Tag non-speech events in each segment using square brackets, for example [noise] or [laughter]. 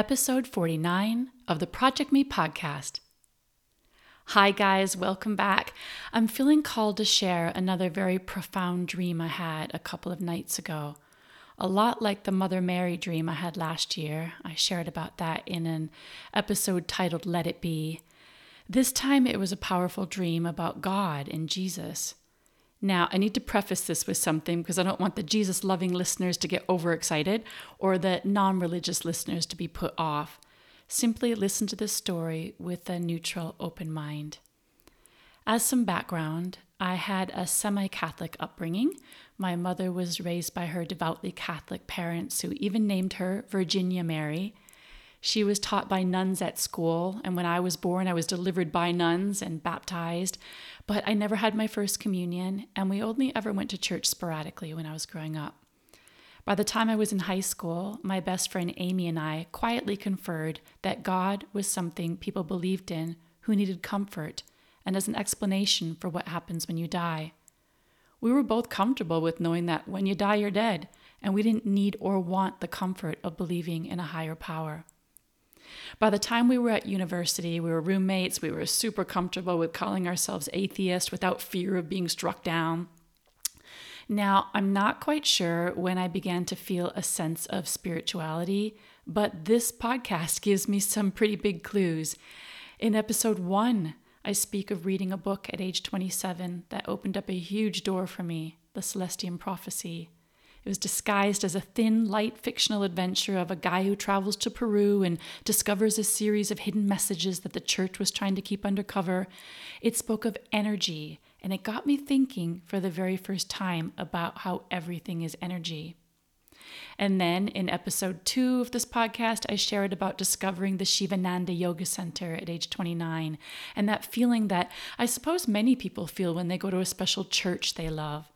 episode 49 of the Project Me podcast. Hi, guys, welcome back. I'm feeling called to share another very profound dream I had a couple of nights ago. A lot like the Mother Mary dream I had last year. I shared about that in an episode titled Let It Be. This time it was a powerful dream about God and Jesus. Now, I need to preface this with something because I don't want the Jesus loving listeners to get overexcited or the non religious listeners to be put off. Simply listen to the story with a neutral, open mind. As some background, I had a semi Catholic upbringing. My mother was raised by her devoutly Catholic parents who even named her Virginia Mary. She was taught by nuns at school, and when I was born, I was delivered by nuns and baptized. But I never had my first communion, and we only ever went to church sporadically when I was growing up. By the time I was in high school, my best friend Amy and I quietly conferred that God was something people believed in who needed comfort and as an explanation for what happens when you die. We were both comfortable with knowing that when you die, you're dead, and we didn't need or want the comfort of believing in a higher power. By the time we were at university, we were roommates. We were super comfortable with calling ourselves atheist without fear of being struck down. Now, I'm not quite sure when I began to feel a sense of spirituality, but this podcast gives me some pretty big clues. In episode one, I speak of reading a book at age 27 that opened up a huge door for me, The Celestine Prophecy. It was disguised as a thin, light fictional adventure of a guy who travels to Peru and discovers a series of hidden messages that the church was trying to keep undercover. It spoke of energy, and it got me thinking for the very first time about how everything is energy. And then in episode two of this podcast, I shared about discovering the Sivananda Yoga Center at age 29 and that feeling that I suppose many people feel when they go to a special church they love.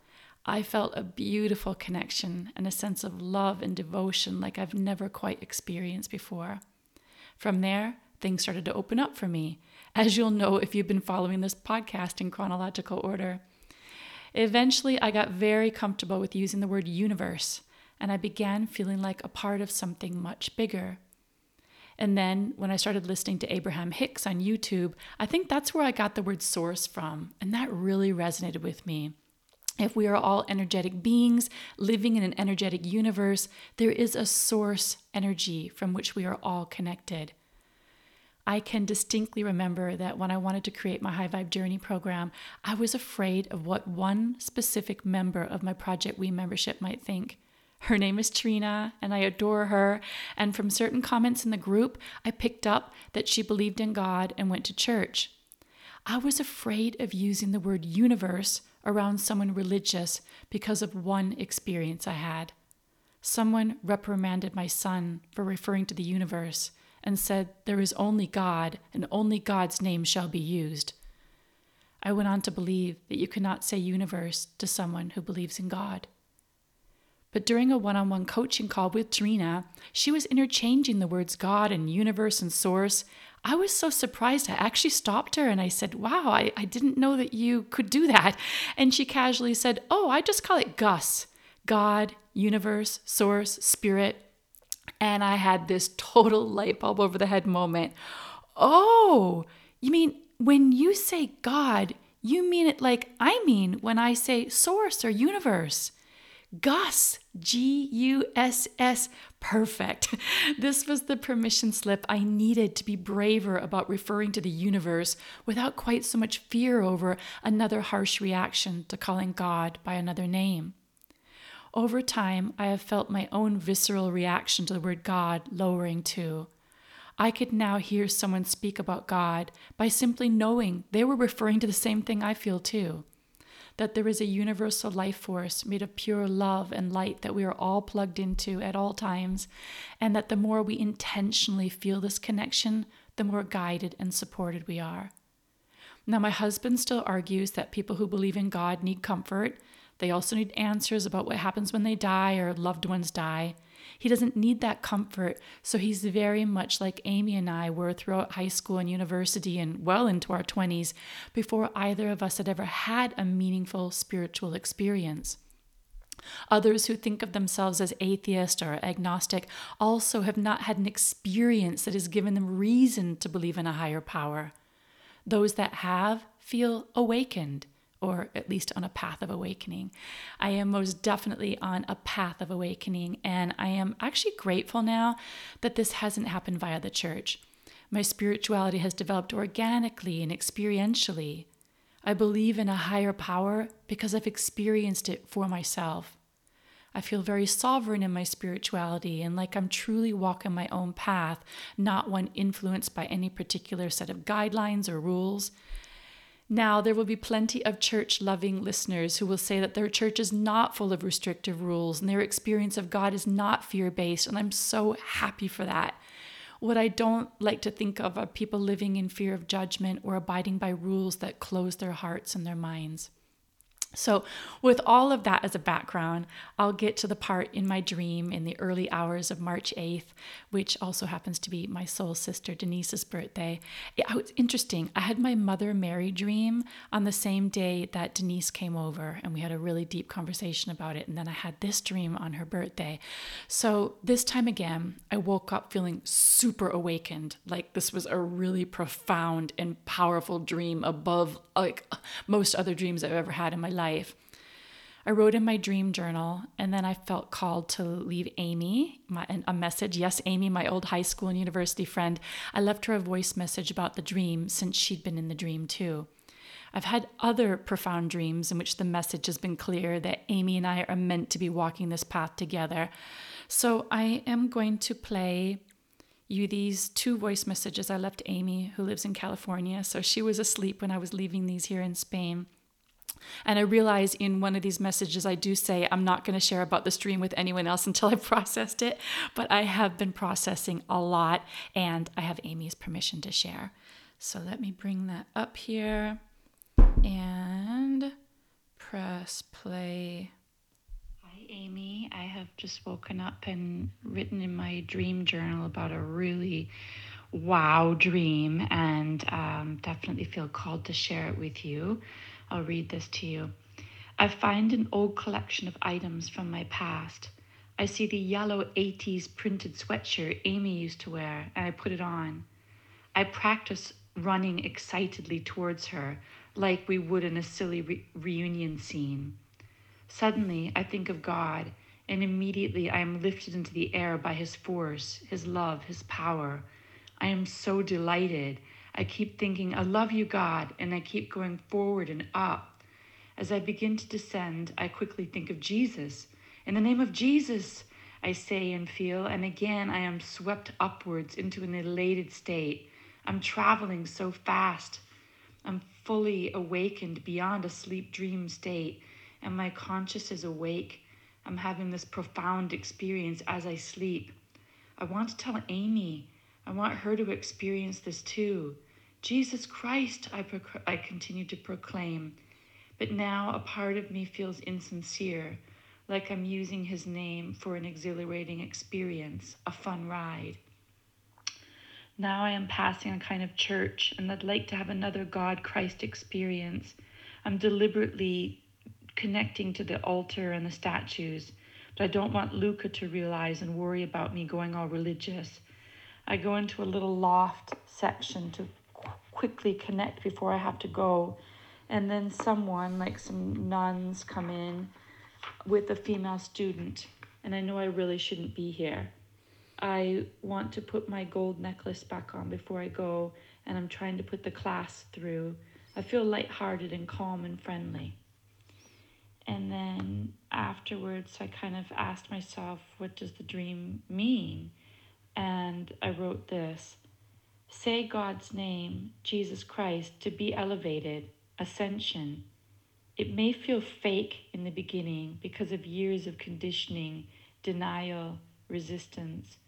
I felt a beautiful connection and a sense of love and devotion like I've never quite experienced before. From there, things started to open up for me, as you'll know if you've been following this podcast in chronological order. Eventually, I got very comfortable with using the word universe, and I began feeling like a part of something much bigger. And then when I started listening to Abraham Hicks on YouTube, I think that's where I got the word source from, and that really resonated with me. If we are all energetic beings living in an energetic universe, there is a source energy from which we are all connected. I can distinctly remember that when I wanted to create my High Vibe Journey program, I was afraid of what one specific member of my Project We membership might think. Her name is Trina, and I adore her. And from certain comments in the group, I picked up that she believed in God and went to church. I was afraid of using the word universe around someone religious because of one experience I had. Someone reprimanded my son for referring to the universe and said, There is only God, and only God's name shall be used. I went on to believe that you cannot say universe to someone who believes in God. But during a one on one coaching call with Trina, she was interchanging the words God and universe and source. I was so surprised. I actually stopped her and I said, Wow, I, I didn't know that you could do that. And she casually said, Oh, I just call it Gus God, universe, source, spirit. And I had this total light bulb over the head moment. Oh, you mean when you say God, you mean it like I mean when I say source or universe. Gus, G U S S, perfect. [laughs] This was the permission slip I needed to be braver about referring to the universe without quite so much fear over another harsh reaction to calling God by another name. Over time, I have felt my own visceral reaction to the word God lowering too. I could now hear someone speak about God by simply knowing they were referring to the same thing I feel too that there is a universal life force made of pure love and light that we are all plugged into at all times, and that the more we intentionally feel this connection, the more guided and supported we are. Now, my husband still argues that people who believe in God need comfort. They also need answers about what happens when they die or loved ones die. He doesn't need that comfort, so he's very much like Amy and I were throughout high school and university and well into our 20s before either of us had ever had a meaningful spiritual experience. Others who think of themselves as atheist or agnostic also have not had an experience that has given them reason to believe in a higher power. Those that have feel awakened, or at least on a path of awakening. I am most definitely on a path of awakening, and I am actually grateful now that this hasn't happened via the church. My spirituality has developed organically and experientially. I believe in a higher power because I've experienced it for myself. I feel very sovereign in my spirituality and like I'm truly walking my own path, not one influenced by any particular set of guidelines or rules. Now, there will be plenty of church loving listeners who will say that their church is not full of restrictive rules and their experience of God is not fear based, and I'm so happy for that. What I don't like to think of are people living in fear of judgment or abiding by rules that close their hearts and their minds. So, with all of that as a background, I'll get to the part in my dream in the early hours of March 8th, which also happens to be my soul sister Denise's birthday. Oh, it was interesting. I had my mother Mary dream on the same day that Denise came over, and we had a really deep conversation about it. And then I had this dream on her birthday. So, this time again, I woke up feeling super awakened. Like this was a really profound and powerful dream above like most other dreams I've ever had in my life life. I wrote in my dream journal, and then I felt called to leave Amy my, a message. Yes, Amy, my old high school and university friend. I left her a voice message about the dream since she'd been in the dream too. I've had other profound dreams in which the message has been clear that Amy and I are meant to be walking this path together. So I am going to play you these two voice messages I left Amy, who lives in California. So she was asleep when I was leaving these here in Spain. And I realize in one of these messages, I do say I'm not going to share about this dream with anyone else [laughs] until I've processed it, but I have been processing a lot and I have Amy's permission to share. So let me bring that up here and press play. Hi, Amy. I have just woken up and written in my dream journal about a really wow dream and um, definitely feel called to share it with you. I'll read this to you. I find an old collection of items from my past. I see the yellow 80s printed sweatshirt Amy used to wear, and I put it on. I practice running excitedly towards her, like we would in a silly re- reunion scene. Suddenly, I think of God, and immediately I am lifted into the air by His force, His love, His power. I am so delighted I keep thinking, I love you, God, and I keep going forward and up. As I begin to descend, I quickly think of Jesus. In the name of Jesus, I say and feel, and again I am swept upwards into an elated state. I'm traveling so fast. I'm fully awakened beyond a sleep dream state, and my conscious is awake. I'm having this profound experience as I sleep. I want to tell Amy. I want her to experience this too. Jesus Christ, I, proc- I continue to proclaim. But now a part of me feels insincere, like I'm using his name for an exhilarating experience, a fun ride. Now I am passing a kind of church, and I'd like to have another God Christ experience. I'm deliberately connecting to the altar and the statues, but I don't want Luca to realize and worry about me going all religious. I go into a little loft section to quickly connect before I have to go. And then someone, like some nuns, come in with a female student. And I know I really shouldn't be here. I want to put my gold necklace back on before I go, and I'm trying to put the class through. I feel lighthearted and calm and friendly. And then afterwards, I kind of asked myself, what does the dream mean? And I wrote this Say God's name, Jesus Christ, to be elevated, ascension. It may feel fake in the beginning because of years of conditioning, denial, resistance.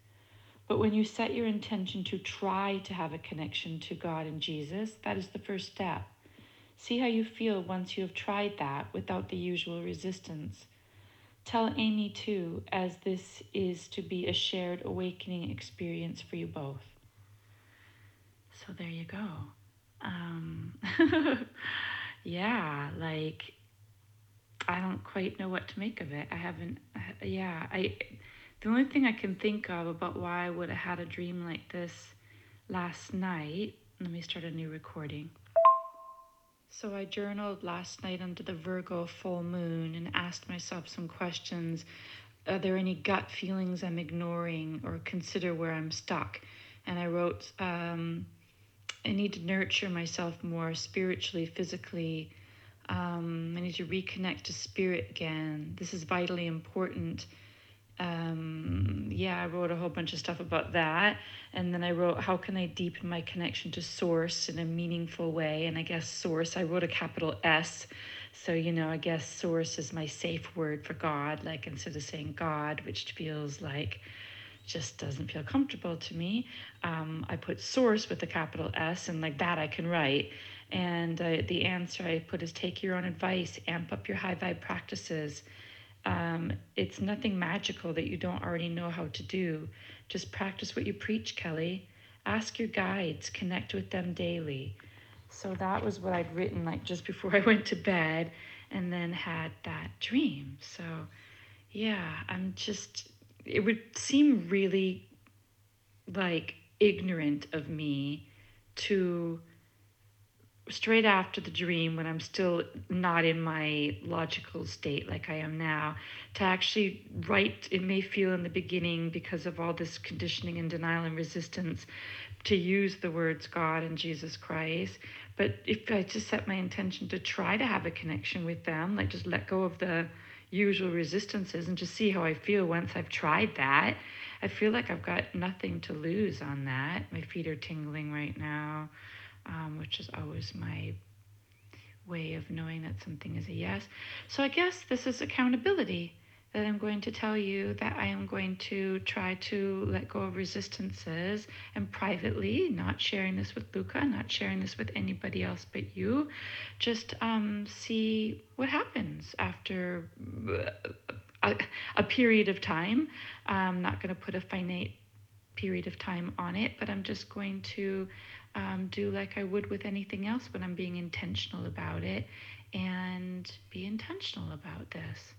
But when you set your intention to try to have a connection to God and Jesus, that is the first step. See how you feel once you have tried that without the usual resistance. Tell Amy too, as this is to be a shared awakening experience for you both. So there you go. Um, [laughs] yeah, like I don't quite know what to make of it. I haven't, yeah, I, the only thing I can think of about why I would have had a dream like this last night, let me start a new recording. So I journaled last night under the Virgo full moon and asked myself some questions. Are there any gut feelings I'm ignoring or consider where I'm stuck? And I wrote, um, I need to nurture myself more spiritually, physically. Um, I need to reconnect to spirit again. This is vitally important. Um, yeah, I wrote a whole bunch of stuff about that. And then I wrote, How can I deepen my connection to Source in a meaningful way? And I guess Source, I wrote a capital S. So, you know, I guess Source is my safe word for God. Like instead of saying God, which feels like just doesn't feel comfortable to me. Um, I put source with a capital S, and like that I can write. And uh, the answer I put is take your own advice, amp up your high vibe practices. Um, it's nothing magical that you don't already know how to do. Just practice what you preach, Kelly. Ask your guides, connect with them daily. So that was what I'd written like just before [laughs] I went to bed and then had that dream. So yeah, I'm just it would seem really like ignorant of me to straight after the dream when I'm still not in my logical state like I am now to actually write it may feel in the beginning because of all this conditioning and denial and resistance to use the words God and Jesus Christ. But if I just set my intention to try to have a connection with them like just let go of the usual resistances and just see how I feel once I've tried that. I feel like I've got nothing to lose on that. My feet are tingling right now, um, which is always my way of knowing that something is a yes. So I guess this is accountability that I'm going to tell you that I am going to try to let go of resistances and privately, not sharing this with Luca, not sharing this with anybody else but you. Just um, see what happens after a, a period of time. I'm not going to put a finite period of time on it, but I'm just going to um, do like I would with anything else when I'm being intentional about it and be intentional about this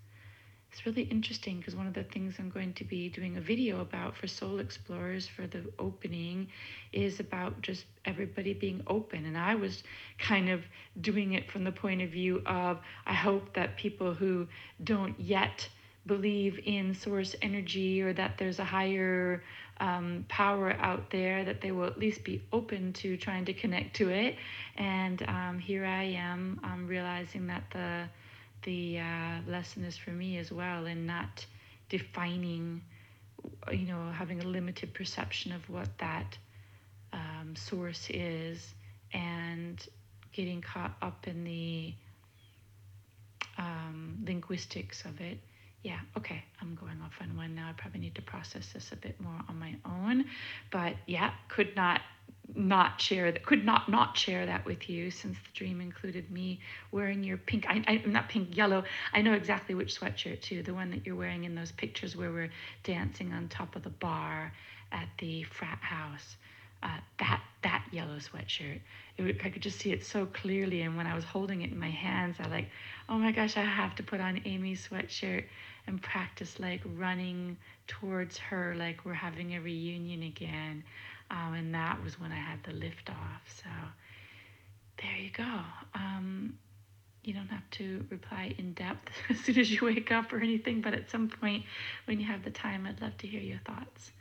it's really interesting because one of the things I'm going to be doing a video about for Soul Explorers for the opening is about just everybody being open. And I was kind of doing it from the point of view of I hope that people who don't yet believe in source energy or that there's a higher um, power out there that they will at least be open to trying to connect to it and um, here i am um, realizing that the the uh, lesson is for me as well in not defining, you know, having a limited perception of what that um, source is and getting caught up in the um, linguistics of it. Yeah, okay, I'm going off on one now. I probably need to process this a bit more on my own. But yeah, could not not share that could not not share that with you since the dream included me wearing your pink I, I not pink yellow. I know exactly which sweatshirt too the one that you're wearing in those pictures where we're dancing on top of the bar at the frat house. Uh, that that yellow sweatshirt. It, i could just see it so clearly and when i was holding it in my hands i like oh my gosh i have to put on amy's sweatshirt and practice like running towards her like we're having a reunion again um, and that was when I had the lift off. So there you go. Um, you don't have to reply in depth [laughs] as soon as you wake up or anything, but at some point when you have the time, I'd love to hear your thoughts.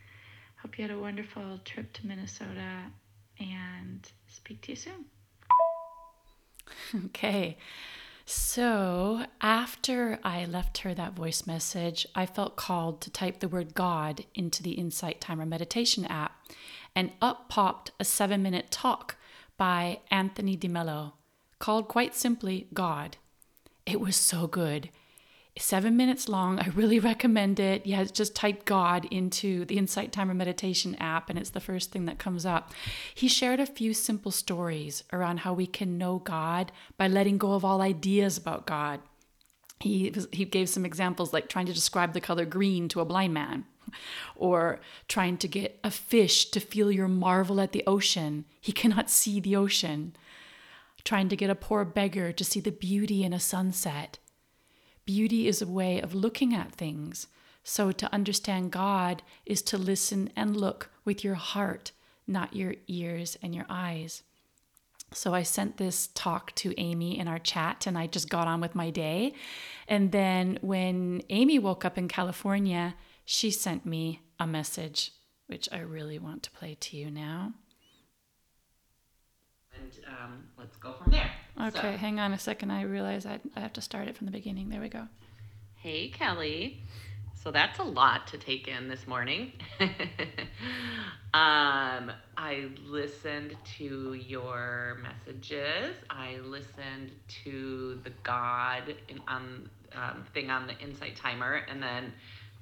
Hope you had a wonderful trip to Minnesota and speak to you soon. [laughs] Okay. So, after I left her that voice message, I felt called to type the word God into the Insight Timer Meditation app and up popped a seven minute talk by Anthony DeMello called quite simply God. It was so good. Seven minutes long. I really [laughs] recommend it. Yeah, just type God into the Insight Timer Meditation app, and it's the first thing that comes up. He shared a few simple stories around how we can know God by letting go of all ideas about God. He, he gave some examples like trying to describe the color green to a blind man [laughs] or trying to get a fish to feel your marvel at the ocean. He cannot see the ocean. Trying to get a poor beggar to see the beauty in a sunset. Beauty is a way of looking at things. So to understand God is to listen and look with your heart, not your ears and your eyes. So I sent this talk to Amy in our chat and I just got on with my day. And then when Amy woke up in California, she sent me a message, which I really want to play to you now. And um, let's go from there. Okay, so. hang on a second. I realize I, I have to start it from the beginning. There we go. Hey, Kelly. So that's a lot to take in this morning. [laughs] um, I listened to your messages. I listened to the God in, on um, thing on the Insight Timer, and then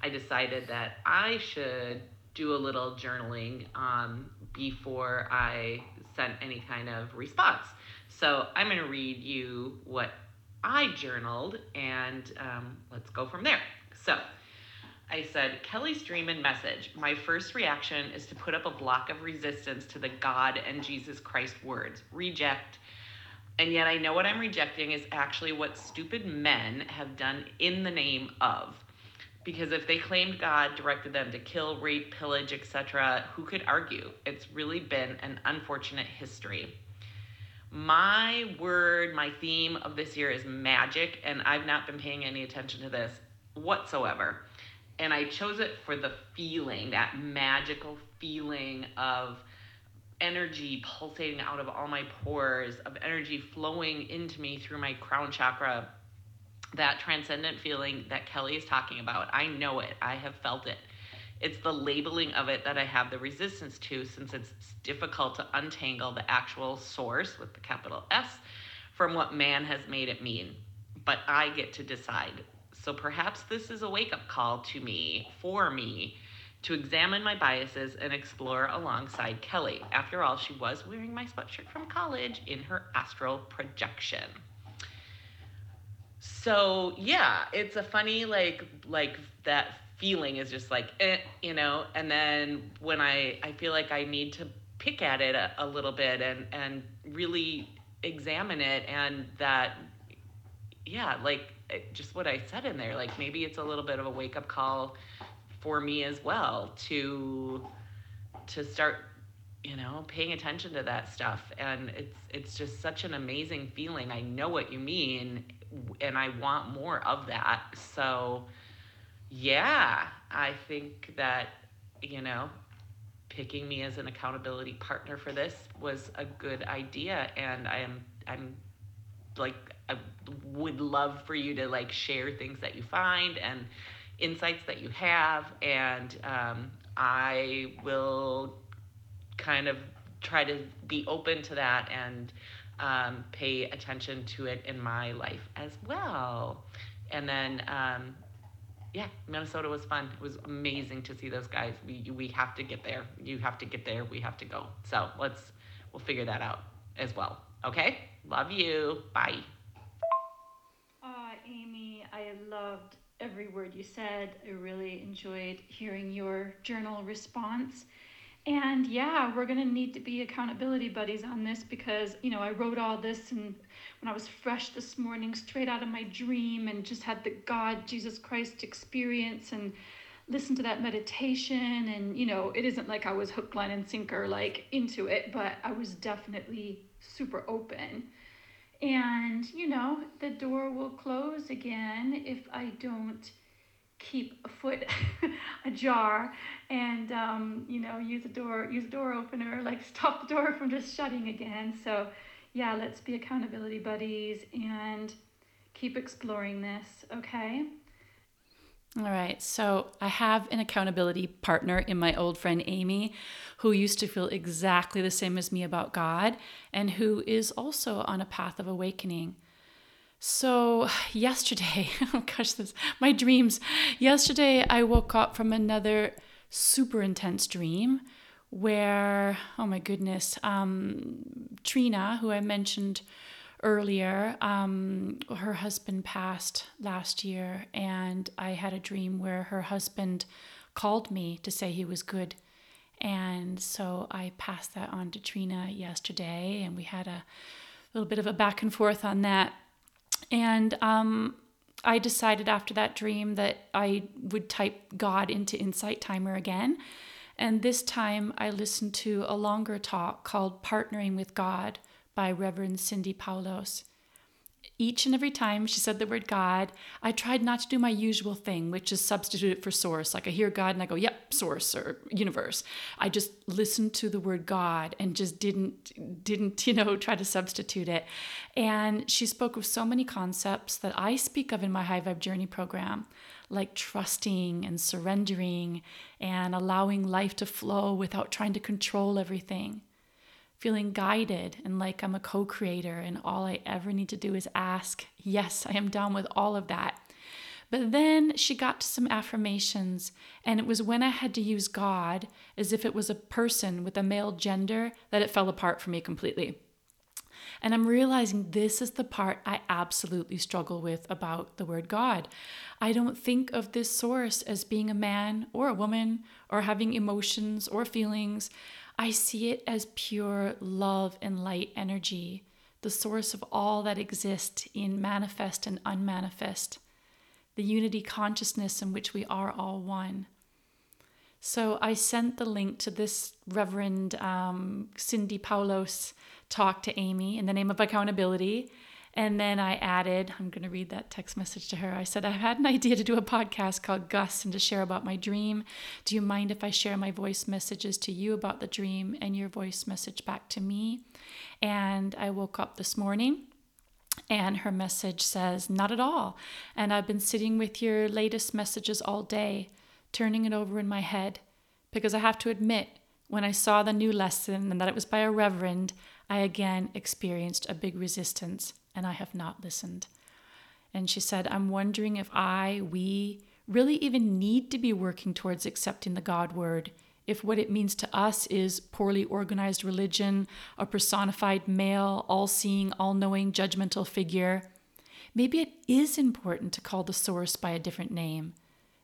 I decided that I should do a little journaling um, before I sent any kind of response. So I'm going to read you what I journaled, and um, let's go from there. So. I said, Kelly's dream and message. My first reaction is to put up a block of resistance to the God and Jesus Christ words. Reject. And yet I know what I'm rejecting is actually what stupid men have done in the name of. Because if they claimed God directed them to kill, rape, pillage, etc., who could argue? It's really been an unfortunate history. My word, my theme of this year is magic, and I've not been paying any attention to this whatsoever and I chose it for the feeling, that magical feeling of energy pulsating out of all my pores, of energy flowing into me through my crown chakra. That transcendent feeling that Kelly is talking about. I know it, I have felt it. It's the labeling of it that I have the resistance to since it's difficult to untangle the actual source with the capital S from what man has made it mean. But I get to decide so perhaps this is a wake up call to me, for me, to examine my biases and explore alongside Kelly. After all, she was wearing my sweatshirt from college in her astral projection. So yeah, it's a funny like like that feeling is just like eh, you know, and then when I I feel like I need to pick at it a, a little bit and and really examine it and that yeah, like just what I said in there, like maybe it's a little bit of a wake up call for me as well to to start you know paying attention to that stuff. And it's it's just such an amazing feeling. I know what you mean and i want more of that. So yeah i think that you know picking me as an accountability partner for this was a good idea and i am i'm like I would love for you to like share things that you find and insights that you have, and um, I will kind of try to be open to that and um, pay attention to it in my life as well. And then, um, yeah, Minnesota was fun. It was amazing to see those guys. We we have to get there. You have to get there. We have to go. So let's we'll figure that out as well. Okay. Love you. Bye. Uh, Amy, I loved every word you said. I really enjoyed hearing your journal response. And yeah, we're going to need to be accountability buddies on this because, you know, I wrote all this and when I was fresh this morning, straight out of my dream, and just had the God, Jesus Christ experience and listened to that meditation. And, you know, it isn't like I was hook, line, and sinker like into it, but I was definitely super open. And, you know, the door will close again if I don't keep a foot [laughs] ajar and, um, you know, use a door, use a door opener, like stop the door from just shutting again. So, yeah, let's be accountability buddies and keep exploring this, okay? All right. So I have an accountability partner in my old friend Amy, who used to feel exactly the same as me about God and who is also on a path of awakening. So [sighs] yesterday, [laughs] oh gosh, this my dreams. Yesterday I woke up from another super intense dream where, oh my goodness, um, Trina, who I mentioned earlier, um, her husband passed last year, and I had a dream where her husband called me to say he was good. And so I passed that on to Trina yesterday, and we had a little bit of a back and forth on that. And um, I decided after that dream that I would type God into Insight Timer again. And this time I listened to a longer talk called Partnering with God by Reverend Cindy Paulos each and every time she said the word God, I tried not to do my usual thing, which is substitute it for source. Like I hear God and I go, yep, source or universe. I just listened to the word God and just didn't didn't, you know, [laughs] try to substitute it. And she spoke of so many concepts that I speak of in my high vibe journey program, like trusting and surrendering and allowing life to flow without trying to control everything feeling guided and like I'm a co creator, and all I ever need to do is ask. Yes, I am done with all of that. But then she got to some affirmations, and it was when I had to use God as if it was a person with a male gender that it fell apart for me completely. And I'm realizing this is the part I absolutely struggle with about the word God. I don't think of this source as being a man or a woman or having emotions or feelings. I see it as pure love and light energy, the source of all that exists in manifest and unmanifest, the unity consciousness in which we are all one. So I sent the link to this Reverend um, Cindy Paulos talk to Amy in the name of accountability. And then I added, I'm going to read that text message to her. I said, I've had an idea to do a podcast called Gus and to share about my dream. Do you mind if I share my voice messages to you about the dream and your voice message back to me? And I woke up this morning and her message says, Not at all. And I've been sitting with your latest messages all day, turning it over in my head, because I have to admit, when I saw the new lesson and that it was by a reverend, I again experienced a big resistance and I have not listened. And she said, I'm wondering if I, we, really even need to be working towards accepting the God word if what it means to us is poorly organized religion, a personified male, all seeing, all knowing, judgmental figure. Maybe it is important to call the source by a different name,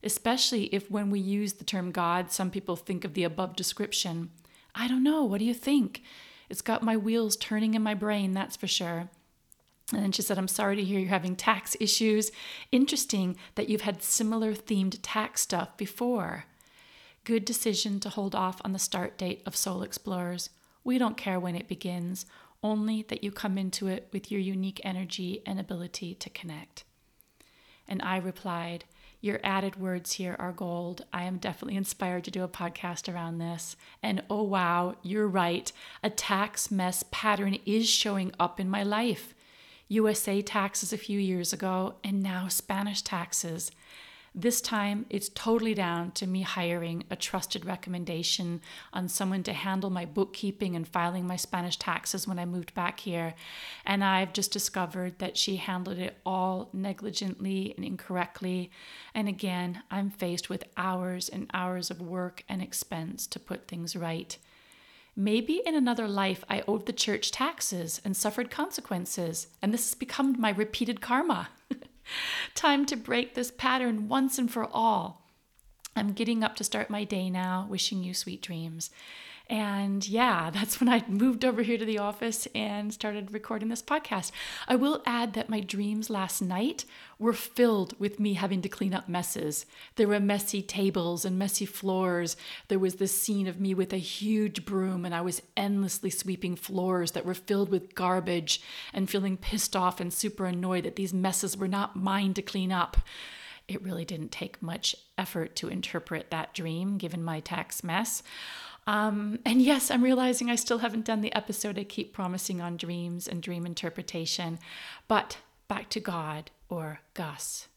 especially if when we use the term God, some people think of the above description. I don't know. What do you think? It's got my wheels turning in my brain, that's for sure. And then she said, I'm sorry to hear you're having tax issues. Interesting that you've had similar themed tax stuff before. Good decision to hold off on the start date of Soul Explorers. We don't care when it begins, only that you come into it with your unique energy and ability to connect. And I replied, Your added words here are gold. I am definitely inspired to do a podcast around this. And oh wow, you're right. A tax mess pattern is showing up in my life. USA taxes a few years ago, and now Spanish taxes. This time, it's totally down to me hiring a trusted recommendation on someone to handle my bookkeeping and filing my Spanish taxes when I moved back here. And I've just discovered that she handled it all negligently and incorrectly. And again, I'm faced with hours and hours of work and expense to put things right. Maybe in another life I owed the church taxes and suffered consequences, and this has become my repeated karma. [laughs] Time to break this pattern once and for all. I'm getting up to start my day now, wishing you sweet dreams. And yeah, [laughs] that's when I moved over here to the office and started recording this podcast. I will add that my dreams last night were filled with me having to clean up messes. There were messy tables and messy floors. There was this scene of me with a huge broom, and I was endlessly sweeping floors that were filled with garbage and feeling pissed off and super annoyed that these messes were not mine to clean up. It really didn't take much effort to interpret that dream, given my tax mess. Um, and yes, I'm realizing I still haven't done the episode I keep promising on dreams and dream interpretation. But back to God or Gus.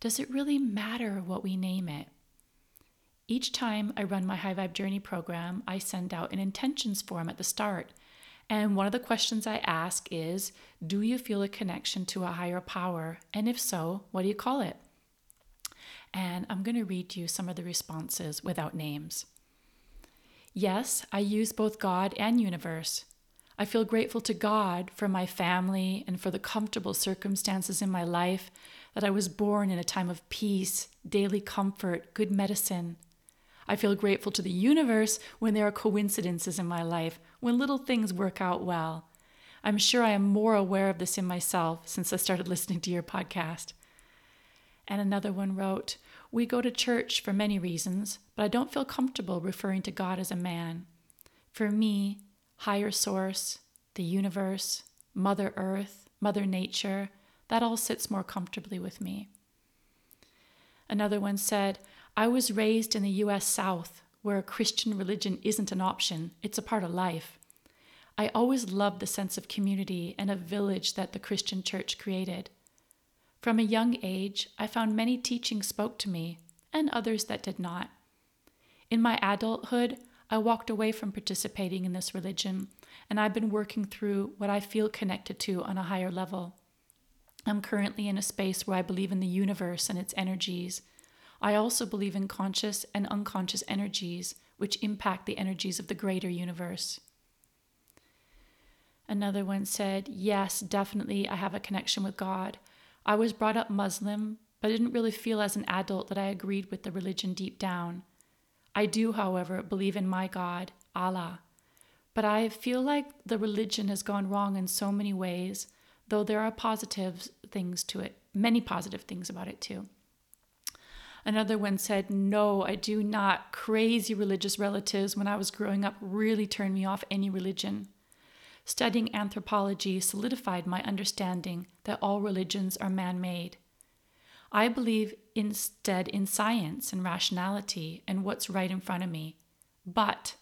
Does it really matter what we name it? Each time I run my High Vibe Journey program, I send out an intentions form at the start. And one of the questions I ask is Do you feel a connection to a higher power? And if so, what do you call it? And I'm going to read you some of the responses without names. Yes, I use both God and universe. I feel grateful to God for my family and for the comfortable circumstances in my life that I was born in a time of peace, daily comfort, good medicine. I feel grateful to the universe when there are coincidences in my life, when little things work out well. I'm sure I am more aware of this in myself since I started listening to your podcast. And another one wrote, We go to church for many reasons, but I don't feel comfortable referring to God as a man. For me, higher source, the universe, Mother Earth, Mother Nature, that all sits more comfortably with me. Another one said, I was raised in the US South, where a Christian religion isn't an option, it's a part of life. I always loved the sense of community and a village that the Christian church created. From a young age, I found many teachings spoke to me, and others that did not. In my adulthood, I walked away from participating in this religion, and I've been working through what I feel connected to on a higher level. I'm currently in a space where I believe in the universe and its energies. I also believe in conscious and unconscious energies, which impact the energies of the greater universe. Another one said, Yes, definitely, I have a connection with God. I was brought up Muslim, but didn't really feel as an adult that I agreed with the religion deep down. I do, however, believe in my God, Allah. But I feel like the religion has gone wrong in so many ways, though there are positive things to it, many positive things about it too. Another one said, No, I do not. Crazy religious relatives when I was growing up really turned me off any religion. Studying anthropology solidified my understanding that all religions are man made. I believe instead in science and rationality and what's right in front of me. But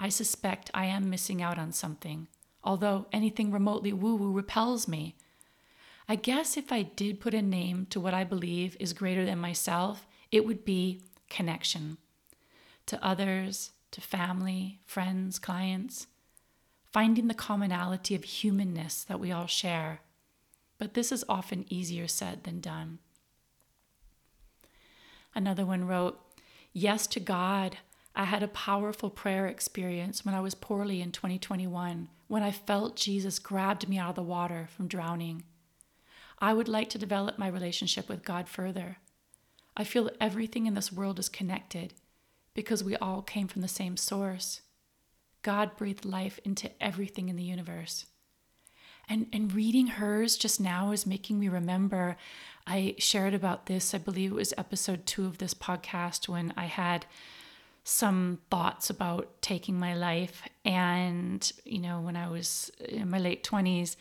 I suspect I am missing out on something, although anything remotely woo woo repels me. I guess if I did put a name to what I believe is greater than myself, it would be connection to others, to family, friends, clients finding the commonality of humanness that we all share. But this is often easier said than done. Another one wrote, Yes to God. I had a powerful prayer experience when I was poorly in 2021, when I felt Jesus grabbed me out of the water from drowning. I would like to develop my relationship with God further. I feel everything in this world is connected because we all came from the same source. God breathed life into everything in the universe. And, and reading hers just now is making me remember. I shared about this, I believe it was episode two of this podcast, when I had some thoughts about taking my life. And, you know, when I was in my late 20s,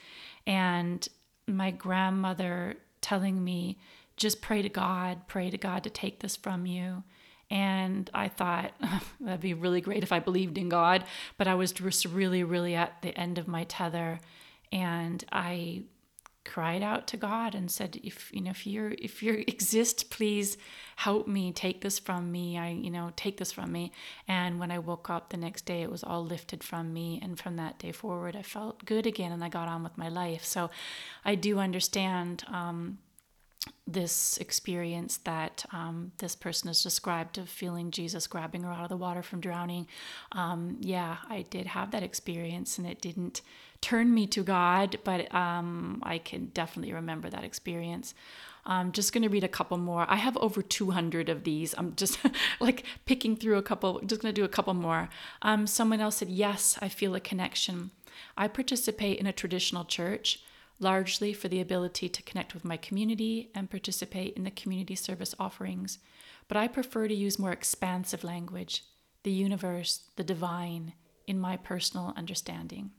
and my grandmother telling me, just pray to God, pray to God to take this from you. And I thought [laughs] that'd be really great if I believed in God, but I was just really, really at the end of my tether. And I cried out to God and said, if you know, if you if you [laughs] exist, please help me, take this from me. I, you know, take this from me. And when I woke up the next day, it was all lifted from me. And from that day forward, I felt good again and I got on with my life. So I do understand um, this experience that um, this person has described of feeling Jesus grabbing her out of the water from drowning. Um, yeah, I did have that experience, and it didn't turn me to God, but um, I can definitely remember that experience. I'm just going to read a couple more. I have over 200 of these. I'm just [laughs] like picking through a couple, just going to do a couple more. Um, someone else said, Yes, I feel a connection. I participate in a traditional church largely for the ability to connect with my community and participate in the community service offerings, but I prefer to use more expansive language, the universe, the divine, in my personal understanding.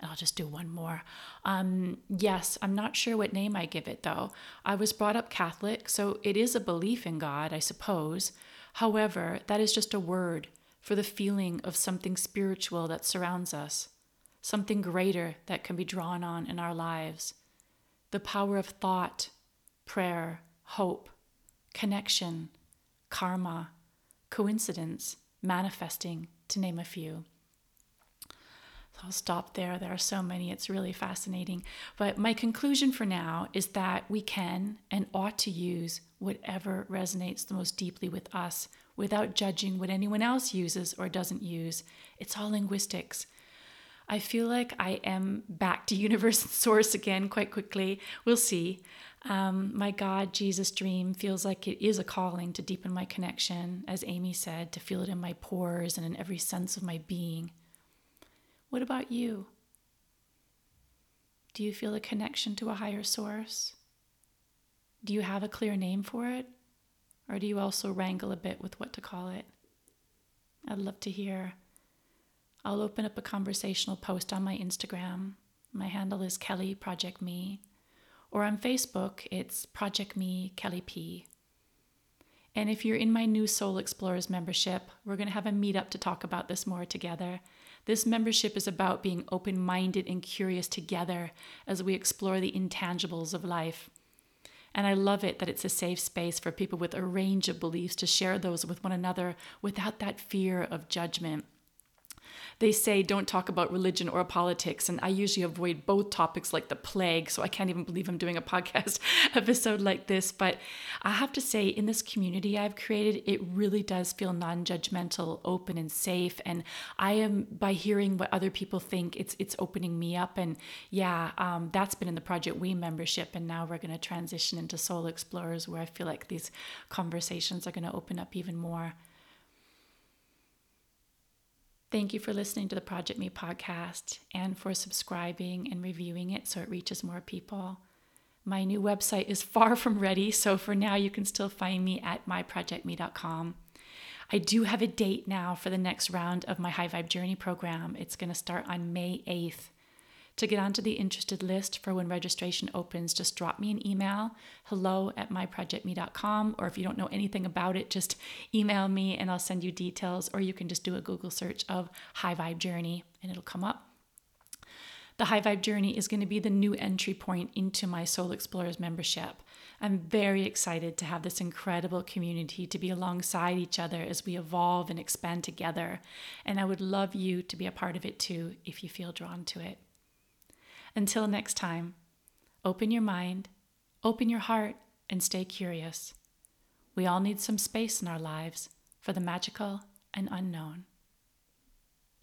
And I'll just do one more. Um, yes, I'm not sure what name I give it though. I was brought up Catholic, so it is a belief in God, I suppose. However, that is just a word for the feeling of something spiritual that surrounds us something greater that can be drawn on in our lives. The power of thought, prayer, hope, connection, karma, coincidence, manifesting, to name a few. I'll stop there. There are so many, it's really fascinating. But my conclusion for now is that we can and ought to use whatever resonates the most deeply with us without judging what anyone else uses or doesn't use. It's all linguistics. I feel like I am back to [laughs] universe source again quite quickly. We'll see. Um, my God, Jesus dream feels like it is a calling to deepen my connection, as Amy said, to feel it in my pores and in every sense of my being. What about you? Do you feel a connection to a higher source? Do you have a clear name for it? Or do you also wrangle a bit with what to call it? I'd love to hear. I'll open up a conversational post on my Instagram. My handle is Kelly Project Me. Or on Facebook, it's Project Me Kelly P. And if you're in my new Soul Explorers membership, we're going to have a meetup to talk about this more together. This membership is about being open minded and curious together as we explore the intangibles of life. And I love it that it's a safe space for people with a range of beliefs to share those with one another without that fear of judgment they say don't talk about religion or politics. And I usually avoid both topics like the plague. So I can't even believe I'm doing a [laughs] podcast episode like this. But I have to say, in this community I've created, it really does feel non judgmental, open, and safe. And I am, by hearing what other people think, it's, it's opening me up. And yeah, um, that's been in the Project Me membership. And now we're going to transition into Soul Explorers, where I feel like these conversations are going to open up even more. Thank you for listening to the Project Me podcast and for subscribing and reviewing it so it reaches more people. My new website is far from ready, so for now you can still find me at myprojectme.com. I do have a date now for the next round of my High Vibe Journey program. It's going to start on May 8th. To get onto the interested list for when registration opens, just drop me an email, hello at myprojectme.com, or if you don't know anything about it, just email me and I'll send you details, or you can just do a Google search of High Vibe Journey and it'll come up. The High Vibe Journey is going to be the new entry point into my Soul Explorers membership. I'm very excited to have this incredible community to be alongside each other as we evolve and expand together. And I would love you to be a part of it too if you feel drawn to it. Until next time, open your mind, open your heart, and stay curious. We all need some space in our lives for the magical and unknown.